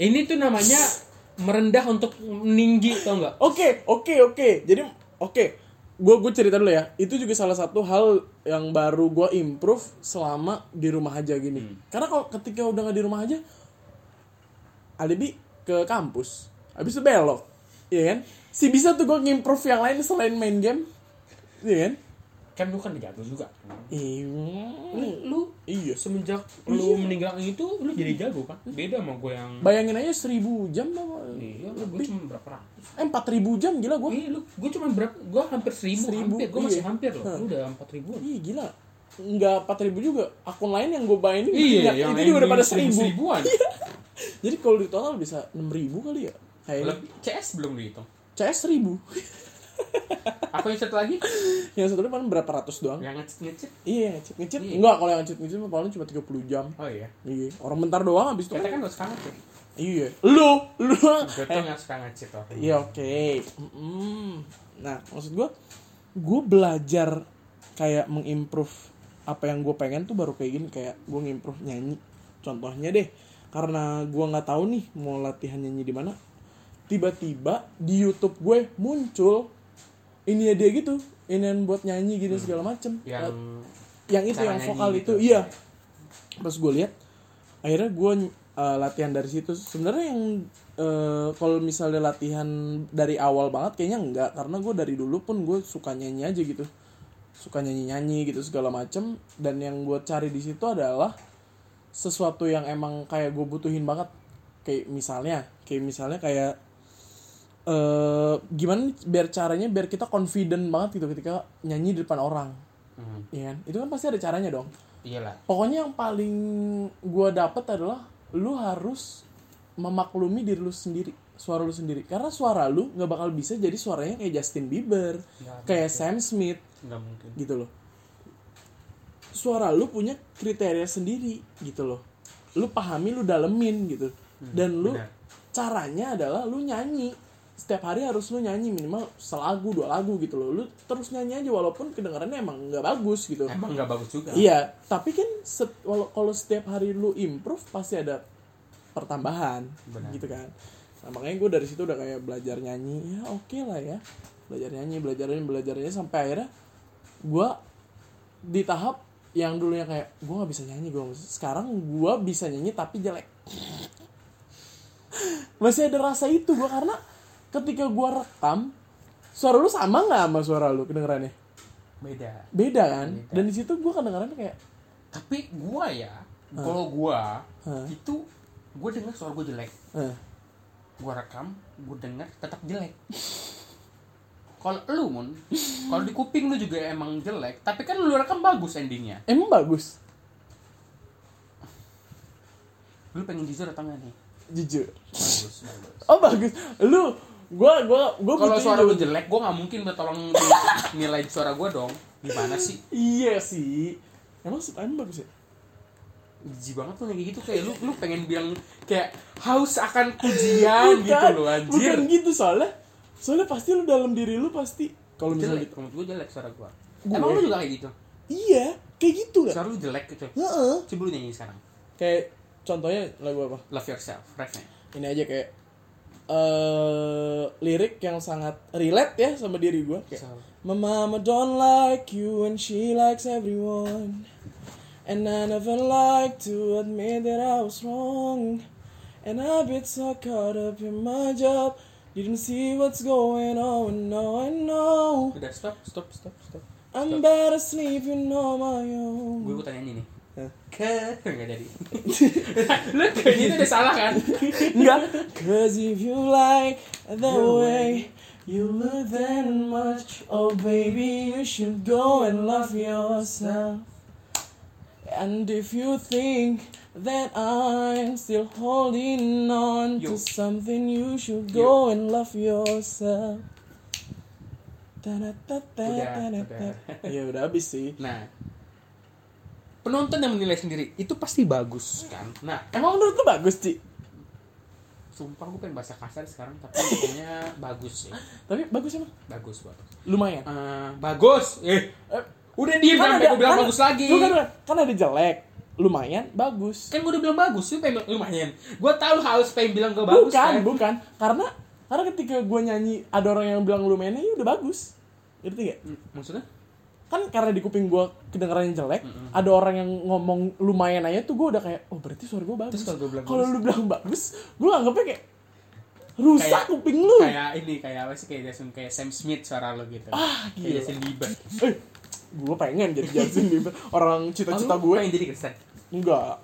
Ini tuh namanya merendah untuk meninggi, tau nggak? Oke, oke, oke. Jadi oke. Gue gue cerita dulu ya. Itu juga salah satu hal yang baru gue improve selama di rumah aja gini. Karena kalau ketika udah nggak di rumah aja, alibi ke kampus. Habis itu belok. Iya kan? Si bisa tuh gue ngimprove yang lain selain main game. Iya kan? Kan lu kan jago juga. Iya. Lu, lu Iya. semenjak lu meninggal itu lu jadi jago kan beda sama gue yang Bayangin aja seribu jam apa? iya gue cuma berapa ratus Eh, empat ribu jam gila gue. iya lu gue cuma berapa gue hampir seribu, Seribu, hampir gue masih iya. hampir loh lu udah empat ribuan Iya gila. Enggak empat ribu juga. Akun lain yang gue mainin iya itu yang juga udah pada seribu. seribuan [LAUGHS] Jadi kalau di total bisa 6000 kali ya? Kayaknya. CS belum dihitung CS 1000. apa yang satu lagi yang satu paling berapa ratus doang? yang ngecit ngecit Iya, ngecit ngecit. Iya. Enggak, kalau yang ngecit mah paling cuma 30 jam. oh iya Iya, orang bentar doang habis itu kita kan. gak suka ngecit Iya. Lu, lu. gue tuh gak suka ngecit loh Iya, oke. Mm-mm. Nah, maksud gua gue belajar kayak mengimprove apa yang gue pengen tuh baru kayak gini kayak gue ngimprove nyanyi contohnya deh karena gua nggak tahu nih mau latihan nyanyi di mana tiba-tiba di YouTube gue muncul ini ya dia gitu ini yang buat nyanyi gini segala macem. Yang yang itu yang vokal gitu. itu iya. Pas gue lihat akhirnya gue uh, latihan dari situ. Sebenarnya yang uh, kalau misalnya latihan dari awal banget kayaknya enggak karena gue dari dulu pun gue suka nyanyi aja gitu. Suka nyanyi nyanyi gitu segala macem. Dan yang gue cari di situ adalah sesuatu yang emang kayak gue butuhin banget kayak misalnya kayak misalnya kayak eh gimana biar caranya biar kita confident banget gitu ketika nyanyi di depan orang hmm, Iya kan? Itu kan pasti ada caranya dong. iyalah Pokoknya yang paling gua dapet adalah lu harus memaklumi diri lu sendiri, suara lu sendiri. Karena suara lu nggak bakal bisa jadi suaranya kayak Justin Bieber, Nggak kayak Sam Smith nggak mungkin gitu loh. Suara lu punya kriteria sendiri gitu loh. Lu pahami, lu dalemin gitu. Dan lu benar. caranya adalah lu nyanyi. setiap hari harus lu nyanyi minimal selagu dua lagu gitu loh lu terus nyanyi aja walaupun kedengarannya emang nggak bagus gitu emang nggak bagus juga iya tapi kan set- walau kalau setiap hari lu improve pasti ada pertambahan Benar. gitu kan nah, makanya gue dari situ udah kayak belajar nyanyi ya oke lah ya belajar nyanyi belajar ini belajarnya sampai akhirnya gue di tahap yang dulunya kayak gue nggak bisa nyanyi gue sekarang gue bisa nyanyi tapi jelek. [LAUGHS] Masih ada rasa itu gue karena ketika gue rekam suara lu sama nggak sama suara lu kedengerannya? Beda. Beda kan? Beda. dan di situ gue kedengerannya kayak tapi gua ya kalau gua Hah. itu gua dengar suara gua jelek. Eh, gua rekam gua dengar tetap jelek kalau lu mun kalau di kuping lu juga emang jelek tapi kan lu rekam bagus endingnya. Emang bagus? Lu pengen jujur atau enggak nih? Jujur. Bagus bagus. Oh bagus. Lu gue gue gue kalau suara lu jelek gua nggak mungkin tolong [LAUGHS] nilai suara gua dong. Gimana sih? Iya sih. Emang emang bagus ya? Jijik banget tuh yang kayak gitu. Kayak lu lu pengen bilang kayak haus akan pujian gitu loh anjir. bukan gitu soalnya soalnya pasti lu dalam diri lu pasti kalau misalnya jelek gitu. menurut gua jelek suara gua. Gue? emang lu juga kayak gitu? Iya kayak gitu kan suara lu jelek gitu. Heeh. coba lu nyanyi sekarang. Kayak contohnya lagu apa? Love yourself refnya. Ini aja kayak eh lirik yang sangat relate ya sama diri gue kayak So- My mama don't like you and she likes everyone. And I never like to admit that I was wrong. And I've been so caught up in my job You didn't see what's going on, no I know. Udah stop stop stop stop I'm better sleep, you know my own. Gue tanya ini nih Hah? ke nggak jadi lu kayaknya itu udah salah kan? Enggak Cause if you like the way. you look that much. Oh baby you should go and love yourself. And if you think that I'm still holding on Yo. to something You should go and love yourself. Ya udah habis sih. Nah penonton yang menilai sendiri itu pasti bagus kan? Nah Emang menurut lu bagus Ci? sumpah gue pengen bahasa kasar sekarang tapi kayaknya bagus sih. Tapi bagus emang? bagus bagus. Lumayan? Eh, bagus. Eh Eh, udah diem kan sampai ada- gue bilang kan- bagus lagi. Kan, kan ada jelek, lumayan, bagus. kan gue udah bilang bagus lu pengen lumayan gue tahu harus pengen bilang gue bagus bukan, kan bukan. Karena karena ketika gue nyanyi ada orang yang bilang lumayan, ya udah bagus. Ngerti gak? Hmm, maksudnya Kan karena di kuping gue kedengarannya jelek, ada orang yang ngomong lumayan aja tuh gue udah kayak, oh berarti suara gue bagus. Kalau lu bilang bagus, gue anggapnya kayak rusak Kayak- kuping lu. kayak ini kayak apa sih kayak Jason kayak Sam Smith suara lo gitu Ah, kayak gila. Justin Bieber Eh, gue pengen jadi Justin Bieber. Orang cita-cita Oh, gue pengen jadi Kristen enggak.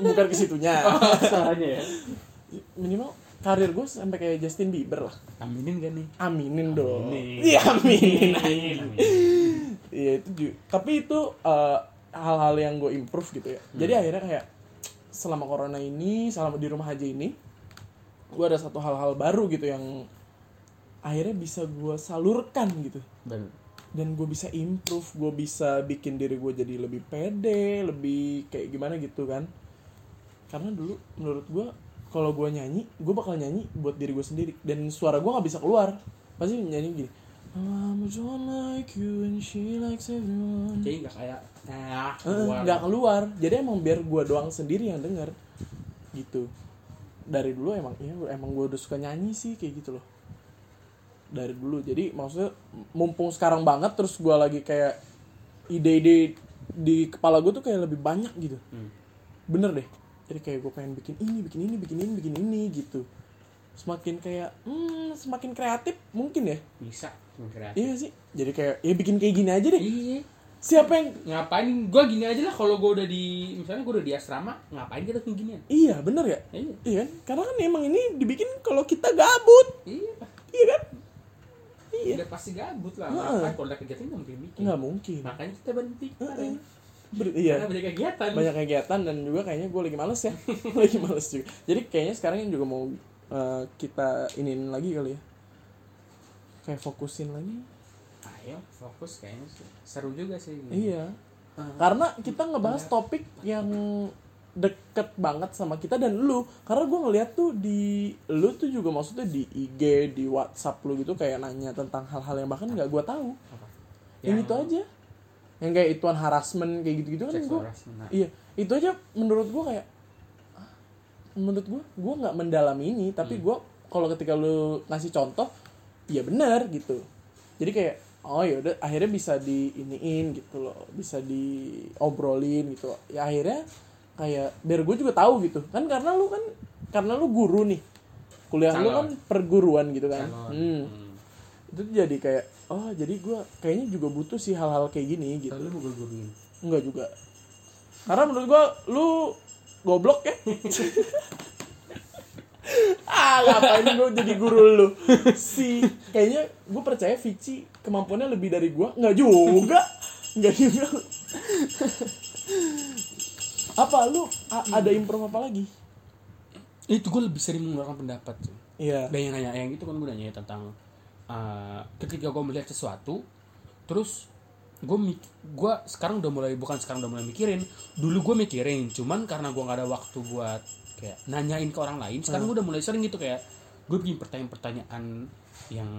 Bukan ke situnya. [LAUGHS] suaranya ya Minimal karir gue sampai kayak Justin Bieber lah. aminin gak nih Aminin dong. Aminin. Iya aminin. Amin, amin. Iya itu ju- tapi itu eh, hal-hal yang gue improve gitu ya. Jadi akhirnya kayak selama corona ini, selama di rumah aja ini, gue ada satu hal-hal baru gitu yang akhirnya bisa gue salurkan gitu. Bener. Dan gue bisa improve, gue bisa bikin diri gue jadi lebih pede, lebih kayak gimana gitu kan. Karena dulu menurut gue kalau gue nyanyi, gue bakal nyanyi buat diri gue sendiri dan suara gue nggak bisa keluar. Pasti nyanyi gini. Don't like you and she likes everyone. jadi nggak kayak nah Eh, keluar. nggak keluar jadi emang biar gue doang sendiri yang denger gitu dari dulu emang ya emang gue udah suka nyanyi sih kayak gitu loh dari dulu. Jadi maksudnya mumpung sekarang banget terus gue lagi kayak ide-ide di kepala gue tuh kayak lebih banyak gitu. Hmm. bener deh. Jadi kayak gue pengen bikin ini bikin ini bikin ini bikin ini gitu. Semakin kayak hmm, semakin kreatif mungkin ya. Bisa kreatif. Iya sih. Jadi kayak ya bikin kayak gini aja deh. Iya. Siapa yang ngapain? Gue gini aja lah. Kalau gue udah di misalnya gue udah di asrama ngapain kita kayak ginian? Iya bener ya? Iya. Iya kan? Karena kan emang ini dibikin kalau kita gabut. iya. Iya kan? Iya. udah pasti gabut lah Heeh. ngapain kalau ada kegiatan nggak mungkin bikin Nggak mungkin. makanya kita berhenti kemarin Ber- karena iya. banyak kegiatan Banyak kegiatan dan juga kayaknya gue lagi males ya. [LAUGHS] lagi males juga. Jadi kayaknya sekarang juga mau eh, kita iniin lagi kali ya. Kayak fokusin lagi. ayo fokus kayaknya sih. seru juga sih Iya. Heeh. Karena kita ngebahas topik yang deket banget sama kita dan lu. Karena gue ngeliat tuh di lu tuh juga maksudnya di IG di WhatsApp lu gitu kayak nanya tentang hal-hal yang bahkan nggak gue tahu. Yang, itu aja. Yang kayak ituan harassment kayak gitu-gitu kan gue nah. iya. Itu aja menurut gue kayak ah, menurut gue gue nggak mendalami ini tapi Hmm. gue kalau ketika lu ngasih contoh ya benar gitu. Jadi kayak oh ya udah akhirnya bisa di iniin gitu loh bisa diobrolin gitu. Ya akhirnya kayak biar gue juga tahu gitu kan karena lu kan karena lu guru nih kuliah lu Calon. kan perguruan gitu kan Calon. Hmm. Hmm. itu jadi kayak oh jadi gue kayaknya juga butuh sih hal-hal kayak gini gitu mau gue guruin. Enggak juga. Karena menurut gua lu goblok ya. [LAUGHS] ah, ngapain gua jadi guru lu? Si kayaknya gua percaya Vici kemampuannya lebih dari gua. Enggak juga. Enggak juga. Apa lu a- ada improve apa lagi? Itu gue lebih sering mengeluarkan pendapat tuh. Iya. Dan yang nanya yang itu kan gue nanya tentang uh, ketika gue melihat sesuatu, terus gue gue sekarang udah mulai bukan sekarang udah mulai mikirin. Dulu gue mikirin, cuman karena gue nggak ada waktu buat kayak nanyain ke orang lain. Sekarang gue udah mulai sering gitu kayak gue bikin pertanyaan-pertanyaan yang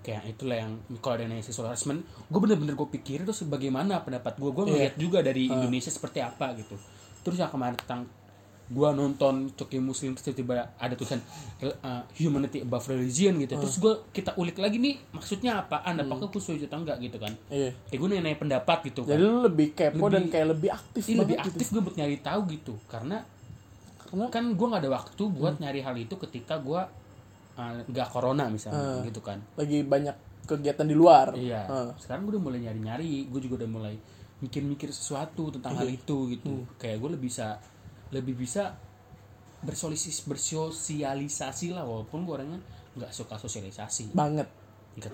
kayak itulah yang kalau ada yang sexual harassment gue bener-bener gue pikirin terus bagaimana pendapat gue gue ngeliat juga dari Indonesia seperti apa gitu. Terus yang kemarin tentang gue nonton Coki Muslim tiba-tiba ada tulisan uh, humanity above religion gitu. Terus gue kita ulik lagi nih maksudnya apa? Anda apakah gue setuju atau enggak gitu kan? Iya. kayak gue nanya pendapat gitu kan. Jadi lu lebih kepo dan Lebih- kayak lebih aktif Ini lebih banget aktif gue buat nyari tahu gitu. Karena gitu. Karena kan gue nggak ada waktu buat nyari hal itu ketika gue uh, nggak corona misalnya gitu kan lagi banyak kegiatan di luar. Iya. Heeh. Sekarang gue udah mulai nyari-nyari, gue juga udah mulai mikir-mikir sesuatu tentang hal itu gitu. Kayak gue lebih bisa lebih bisa bersolisis bersosialisasi lah walaupun gue orangnya nggak suka sosialisasi. banget.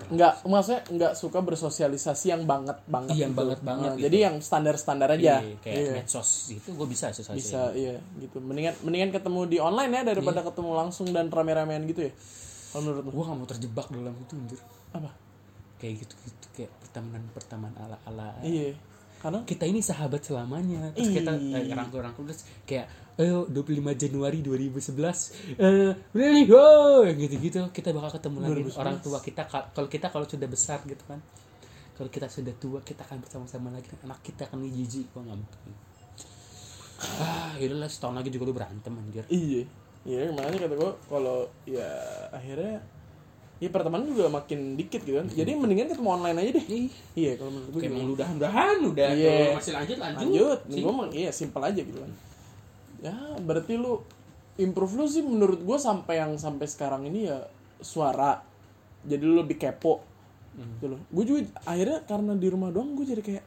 Nggak maksudnya nggak suka bersosialisasi yang banget banget yang gitu. banget-banget Nah, gitu. jadi yang standar standar aja Iya, kayak Iya. medsos itu gue bisa sosialisasi. bisa iya gitu mendingan mendingan ketemu di online ya daripada Iya. ketemu langsung dan rame-ramean gitu ya kalau menurut Gue gak mau terjebak dalam itu anjir. apa Kayak gitu-gitu kayak pertemanan pertemanan ala-ala. iya karena Kita ini sahabat selamanya. Terus kita eh, rangkul-rangkul terus kayak ayo 25 Januari 2011 eh really? Go gitu-gitu. Kita bakal ketemu lagi 2011. orang tua kita ka- kalau kita kalau sudah besar gitu kan. Kalau kita sudah tua kita akan bersama-sama lagi. Anak kita akan jijik gua nggak mungkin. Ah yaudahlah setahun lagi juga lu berantem anjir. Iya. Iya makanya kata gue kalau ya akhirnya ya pertemanan juga makin dikit gitu kan. Jadi mendingan ketemu online aja deh. Iya kalau menurut gue kayak emang udah udahan udah Iya. kalau masih lanjut lanjut, lanjut. Sih. gue mah iya simpel aja gitu kan. Ya berarti lu improve lu sih menurut gue sampai yang sampai sekarang ini ya suara. Jadi lu lebih kepo. Gitu loh. Gue juga akhirnya karena di rumah doang gue jadi kayak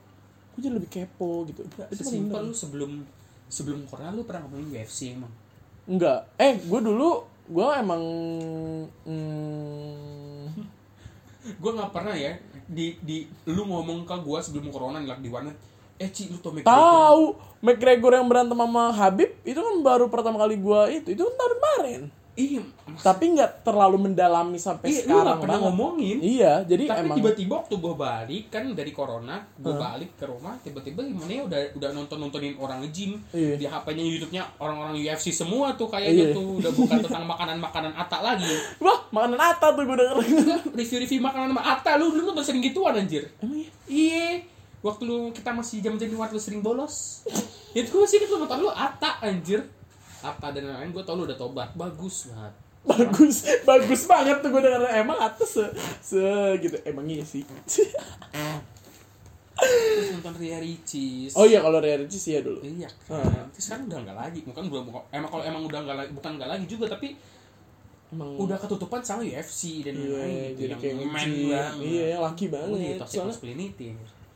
gue jadi lebih kepo gitu. Itu sesimpel lu sebelum sebelum corona lu pernah ngomongin UFC emang? Enggak. Eh gue dulu gue emang hmm, gue nggak pernah ya di di lu ngomong ke gue sebelum corona nih di warnet eh Ci lu tau McGregor? Tahu McGregor yang berantem sama Habib itu kan baru pertama kali gue itu itu kan tahun kemarin iya tapi nggak terlalu mendalami sampai iya lu sekarang nggak pernah banget. ngomongin. Iya, jadi tapi emang tiba-tiba waktu gue balik kan dari corona gue balik ke rumah tiba-tiba gimana ya udah udah nonton nontonin orang gym Iya. di HP-nya YouTube-nya orang-orang UFC semua tuh kayaknya Iya. tuh udah bukan [LAUGHS] tentang makanan-makanan Ata lagi. Wah makanan Ata tuh gue denger. review-review makanan Ata lu dulu nonton sering gituan anjir? Emang iya? iya. Waktu lu kita masih jam jadi waktu lu sering bolos. [LAUGHS] Itu sih lu nonton. Lu Ata anjir Ata dan lain-lain gue tau lu udah tobat bagus banget Bagus, bagus banget tuh gue denger emang Ata se, se gitu. Emang iya sih. terus nonton Ria Ricis oh iya kalau reality sih ya dulu. Iya kan. Terus sekarang udah nggak lagi. Bukan belum emang kalau emang udah nggak lagi bukan nggak lagi juga tapi Emang udah ketutupan sama UFC dan iya, lain-lain gitu jadi yang kayak nge-gym. banget. Iya, laki Oh, banget. iya, toxic Soalnya, masculinity.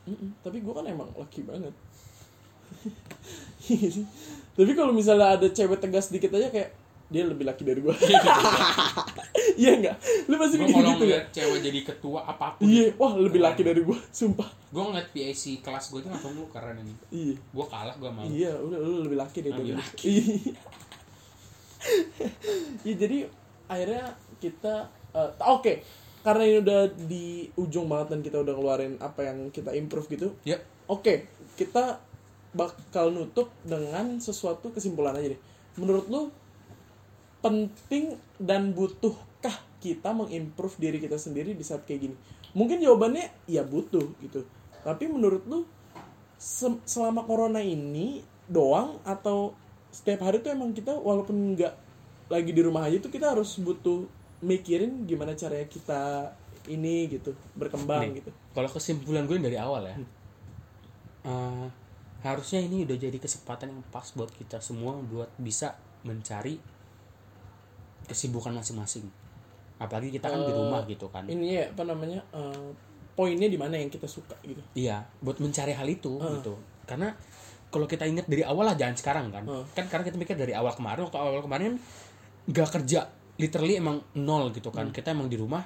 Mm-mm, tapi gue kan emang laki banget. [LAUGHS] Iya tapi kalau misalnya ada cewek tegas dikit aja kayak dia lebih laki dari gue. [LAUGHS] Iya enggak? Lu pasti mikir gitu ya? cewek jadi ketua apa pun, Iya, wah lebih laki dari gue, sumpah. gue ngeliat PAC kelas gue itu langsung lu keren ini. Iya. Gue kalah gue mau. Iya, udah lu lebih laki deh Lebih dari laki. Iya. [LAUGHS] Iya, jadi akhirnya kita eh, oke, karena ini udah di ujung banget dan kita udah ngeluarin apa yang kita improve gitu. Ya. Oke, kita bakal nutup dengan sesuatu kesimpulan aja deh. Menurut lu penting dan butuhkah kita mengimprove diri kita sendiri di saat kayak gini? Mungkin jawabannya ya butuh gitu. Tapi menurut lu se- selama corona ini doang atau setiap hari tuh emang kita walaupun nggak lagi di rumah aja tuh kita harus butuh mikirin gimana caranya kita ini gitu berkembang Nih, gitu. Kalau kesimpulan gue dari awal ya, eh, harusnya ini udah jadi kesempatan yang pas buat kita semua buat bisa mencari kesibukan masing-masing. Apalagi kita kan di Eh, rumah gitu kan. ini ya apa namanya eh, poinnya di mana yang kita suka gitu Iya, buat mencari hal itu Eh. gitu. Karena kalau kita ingat dari awal lah jangan sekarang kan. Eh. Kan karena kita mikir dari awal kemarin waktu awal kemarin nggak kerja, literally emang nol gitu kan. Kita emang di rumah.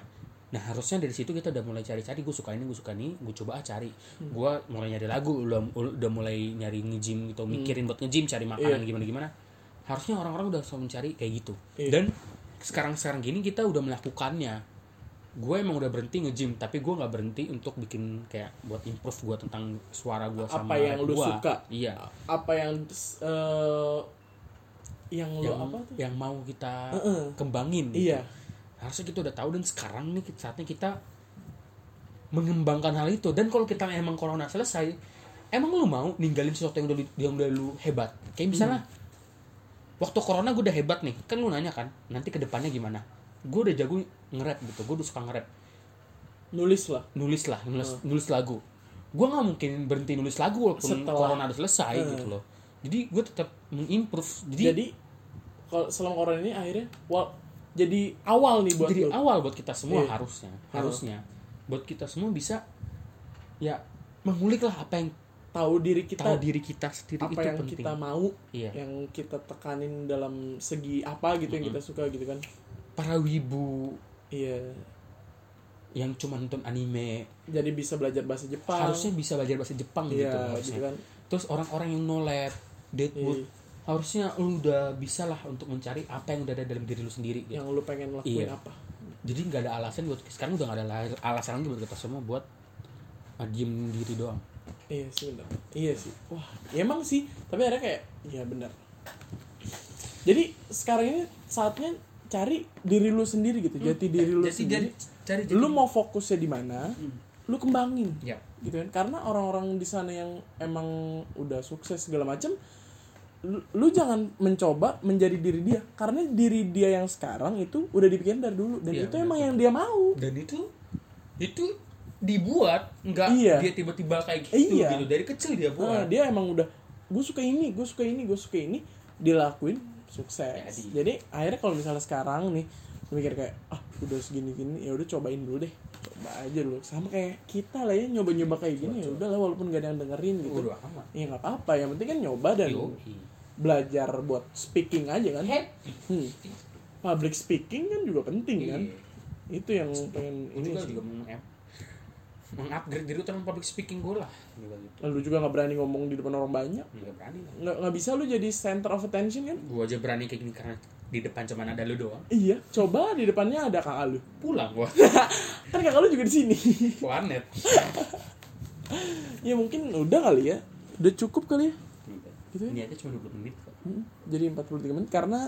Nah harusnya dari situ kita udah mulai cari-cari gue suka ini gue suka ini gue coba ah cari. Gue mulai nyari lagu udah udah mulai nyari nge-gym gitu mikirin buat nge-gym cari makanan gimana gimana harusnya orang-orang udah selalu mencari kayak gitu. Iya. dan sekarang sekarang gini kita udah melakukannya. Gue emang udah berhenti nge-gym tapi gue nggak berhenti untuk bikin kayak buat improve gue tentang suara gue sama apa yang lu gua. suka? Iya. Apa yang eh, yang yang apa tuh? yang mau kita Heeh. kembangin gitu. Harusnya kita udah tahu dan sekarang nih saatnya kita mengembangkan hal itu. Dan kalau kita emang corona selesai emang lu mau ninggalin sesuatu yang udah yang udah lu hebat? Kayak misalnya waktu corona gue udah hebat nih. Kan lu nanya kan nanti ke depannya gimana? Gue udah jago nge-rap gitu gue udah suka nge-rap. Nulis lah. Nulis lah nulis nulis lagu. Gue nggak mungkin berhenti nulis lagu walaupun Setelah- corona udah selesai Eh. gitu loh. Jadi gue tetap mengimprove. Jadi, jadi kalau selama corona ini akhirnya jadi awal nih buat jadi lu awal buat kita semua Iya. harusnya harusnya buat kita semua bisa ya mengulik lah apa yang tahu diri kita. Tahu diri kita sendiri apa itu yang penting. kita mau iya. yang kita tekanin dalam segi apa gitu yang kita suka gitu kan. Para wibu. Iya. Yang cuma nonton anime. Jadi bisa belajar bahasa Jepang. Harusnya bisa belajar bahasa Jepang gitu iya harusnya. gitu kan. Terus orang-orang yang no lab deadwood Iya. Harusnya lu udah bisa lah untuk mencari apa yang udah ada dalam diri lu sendiri gitu. yang lu pengen lakuin Iya. apa. Jadi nggak ada alasan buat sekarang udah nggak ada la- alasan lagi buat kita semua buat uh, diem diri doang. Iya sih benar iya sih. Wah ya emang sih. Tapi akhirnya kayak ya benar jadi sekarang ini saatnya cari diri lu sendiri gitu jati diri lu jadi sendiri. cari lu mau fokusnya di mana lu kembangin. Ya. Gitu kan? Karena orang-orang di sana yang emang udah sukses segala macem lu, lu jangan mencoba menjadi diri dia. Karena diri dia yang sekarang itu udah dipikirin dari dulu. Dan Iya, itu benar. emang yang dia mau. Dan itu itu dibuat nggak Iya. dia tiba-tiba kayak gitu Iya. gitu. Dari kecil dia Nah, buat. dia emang udah gue suka ini gue suka ini gue suka ini. Dilakuin sukses. Jadi. jadi akhirnya kalau misalnya sekarang nih mikir kayak ah udah segini gini ya udah cobain dulu deh. Coba aja dulu. Sama kayak kita lah ya nyoba nyoba kayak gini ya udah lah walaupun gak ada yang dengerin gitu. Udah ya nggak apa-apa yang penting kan nyoba dan. Belajar buat speaking aja kan? Hmm. public speaking kan juga penting kan? Iya. itu yang pengen Gue ini juga sih. juga mengupgrade diri tentang public speaking gue lah. Gitu. lalu juga nggak berani ngomong di depan orang banyak. Nggak berani nggak nggak bisa lu jadi center of attention kan? Gue aja berani kayak gini karena di depan cuma ada lu doang. Iya coba di depannya ada kakak lu. [LAUGHS] Pulang gua. [LAUGHS] Kan kakak lu juga di sini. Warnet. [LAUGHS] Ya mungkin udah kali ya. Udah cukup kali ya Gitu ya? ini aja cuma 20 menit kok Hmm, jadi 43 menit karena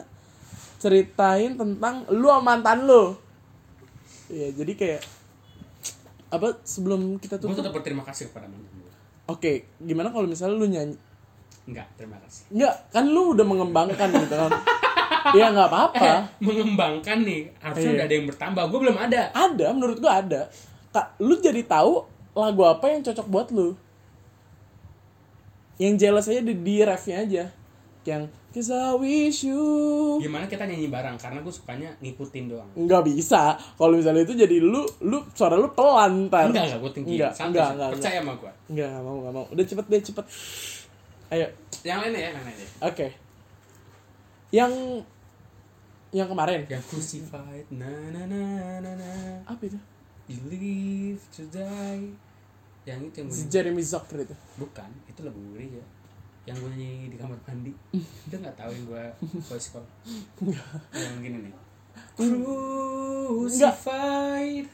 ceritain tentang lu sama mantan lu ya jadi kayak apa sebelum kita gue tutup tetap berterima kasih kepada mantan gue Oke, gimana kalau misalnya lu nyanyi? enggak terima kasih Enggak, kan lu udah mengembangkan gitu kan. ya nggak apa-apa. eh, mengembangkan nih harusnya Iya. udah ada yang bertambah gue belum ada Ada, menurut gua ada. Kak, lu jadi tahu lagu apa yang cocok buat lu. Yang jelas aja di, di refnya aja. Yang Cause I wish you gimana kita nyanyi bareng? Karena gue sukanya ngikutin doang. Nggak bisa. Kalau misalnya itu jadi lu lu suara lu pelan ntar enggak enggak gue tinggi. Enggak, enggak, enggak, percaya sama gue enggak nggak mau nggak mau. Udah cepet deh cepet. Ayo. Yang lain ya yang lain aja oke. Yang yang kemarin. Yang crucified na na na na na. Apa itu? You live to die yang itu yang gue Si Jeremy Zucker itu. Bukan itu lagu gereja yang gue nyanyi di kamar mandi. Dia nggak tahu yang gue voice call. Yang gini nih. Crucified.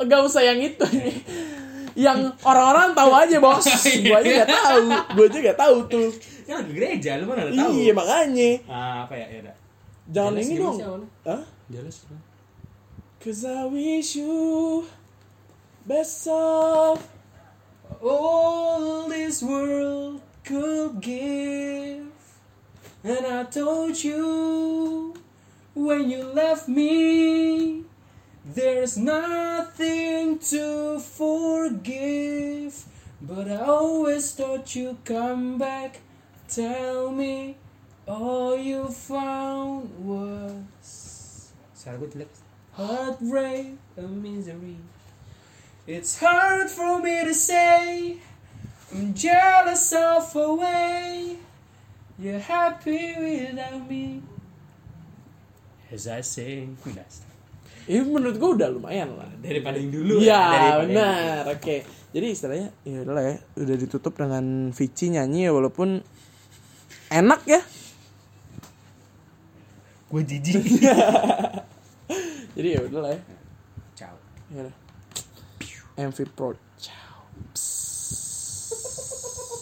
Enggak usah yang itu nih. Yang orang-orang tahu aja bos. [LAUGHS] Gue aja gak tahu. Gue aja gak tahu tuh. Kan lagu gereja, lu mana tahu. iya makanya. Ah, apa ya? Ya udah. jangan Jelas ini dong? Hah? Jelas. Cause I wish you best of All this world could give And I told you When you left me There's nothing to forgive. But I always thought you'd come back Tell me All you found was Suara gue jelek Heartbreak and misery It's hard for me to say. I'm jealous of a way You're happy without me. As I sing ini menurut gue udah lumayan lah. Daripada yang dulu Iya Daripada yang benar. oke. Jadi istilahnya ya udahlah ya udah ditutup dengan Vici nyanyi ya walaupun enak ya. Gue jijik. [LAUGHS] Jadi ya udahlah ya. Ciao. Ya udah. MV Pro ciao Psst.